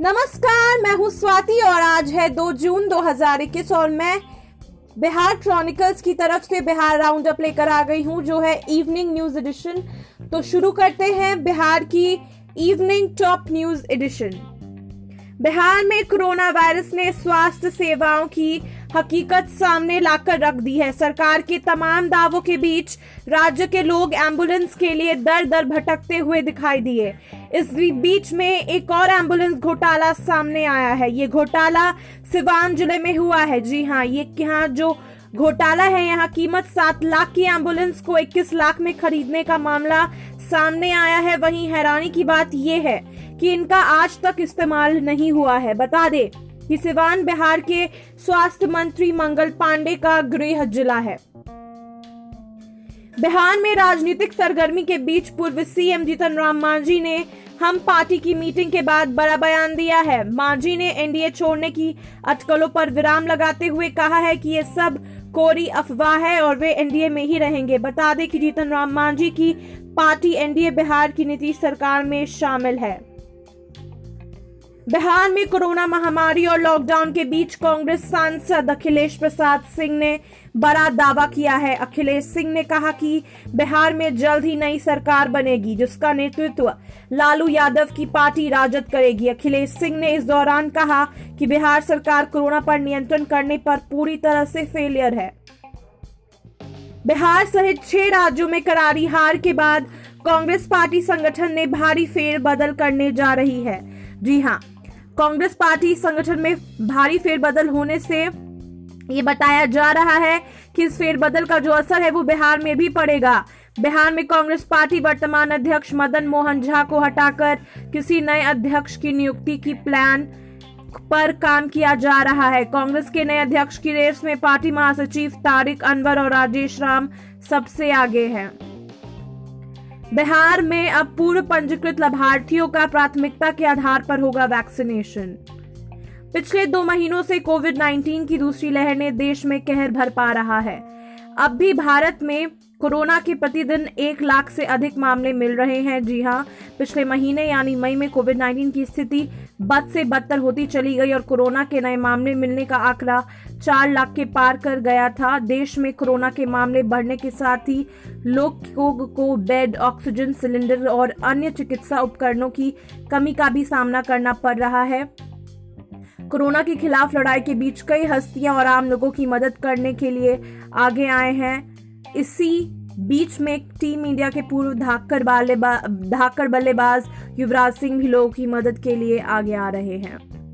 नमस्कार, मैं हूँ स्वाति और आज है 2 जून 2021 और मैं बिहार क्रॉनिकल्स की तरफ़ से बिहार राउंड अप लेकर आ गई हूँ, जो है इवनिंग न्यूज़ एडिशन तो शुरू करते हैं बिहार की evening top news edition Bihar में कोरोना वायरस ने स्वास्थ्य सेवाओं की हकीकत सामने लाकर रख दी है। सरकार के तमाम दावों के बीच राज्य के लोग एंबुलेंस के लिए दर दर भटकते हुए दिखाई दिए। इस बीच में एक और एंबुलेंस घोटाला सामने आया है। ये घोटाला सिवान ज़िले में हुआ है। जी हाँ ये यहाँ जो घोटाला है, यहाँ कीमत सात लाख की एंबुलेंस को 21 लाख में खरीदने का मामला सामने आया है। वहीं हैरानी की बात यह है कि इनका आज तक इस्तेमाल नहीं हुआ है। बता दे कि सिवान बिहार के स्वास्थ्य मंत्री मंगल पांडे का गृह जिला है। बिहार में राजनीतिक सरगर्मी के बीच पूर्व सीएम जीतन राम मांझी ने हम पार्टी की मीटिंग के बाद बड़ा बयान दिया है। मांझी ने एनडीए छोड़ने की अटकलों पर विराम लगाते हुए कहा है कि ये सब कोरी अफवाह है और वे एनडीए में ही रहेंगे। बता दें कि जीतन राम मांझी की पार्टी एनडीए बिहार की नीतीश सरकार में शामिल है। बिहार में कोरोना महामारी और लॉकडाउन के बीच कांग्रेस सांसद अखिलेश प्रसाद सिंह ने बड़ा दावा किया है। अखिलेश सिंह ने कहा कि बिहार में जल्द ही नई सरकार बनेगी, जिसका नेतृत्व लालू यादव की पार्टी राजद करेगी। अखिलेश सिंह ने इस दौरान कहा कि बिहार सरकार कोरोना पर नियंत्रण करने पर पूरी तरह से फेलियर है। बिहार सहित छह राज्यों में करारी हार के बाद कांग्रेस पार्टी संगठन ने भारी फेरबदल करने जा रही है। जी हाँ कांग्रेस पार्टी संगठन में भारी फेरबदल होने से ये बताया जा रहा है कि इस फेरबदल का जो असर है वो बिहार में भी पड़ेगा। बिहार में कांग्रेस पार्टी वर्तमान अध्यक्ष मदन मोहन झा को हटाकर किसी नए अध्यक्ष की नियुक्ति की प्लान पर काम किया जा रहा है। कांग्रेस के नए अध्यक्ष की रेस में पार्टी महासचिव तारिक अनवर और राजेश राम सबसे आगे हैं। बिहार में अब पूर्व पंजीकृत लाभार्थियों का प्राथमिकता के आधार पर होगा वैक्सीनेशन। पिछले दो महीनों से कोविड 19 की दूसरी लहर ने देश में कहर भर पा रहा है। अब भी भारत में कोरोना के प्रतिदिन एक लाख से अधिक मामले मिल रहे हैं। जी हाँ पिछले महीने यानी मई में कोविड 19 की स्थिति बद से बदतर होती चली गई और कोरोना के नए मामले मिलने का आंकड़ा चार लाख के पार कर गया था। देश में कोरोना के मामले बढ़ने के साथ ही लोगों को बेड, ऑक्सीजन, सिलेंडर और अन्य चिकित्सा उपकरणों की कमी का भी सामना करना पड़ रहा है। कोरोना के खिलाफ लड़ाई के बीच कई हस्तियाँ और आम लोगों की मदद करने के लिए आगे आए हैं। इसी बीच में टीम इंडिया के पूर्व धाकर धाकर बल्लेबाज युवराज सिंह भी लोगों की मदद के लिए आगे आ रहे हैं।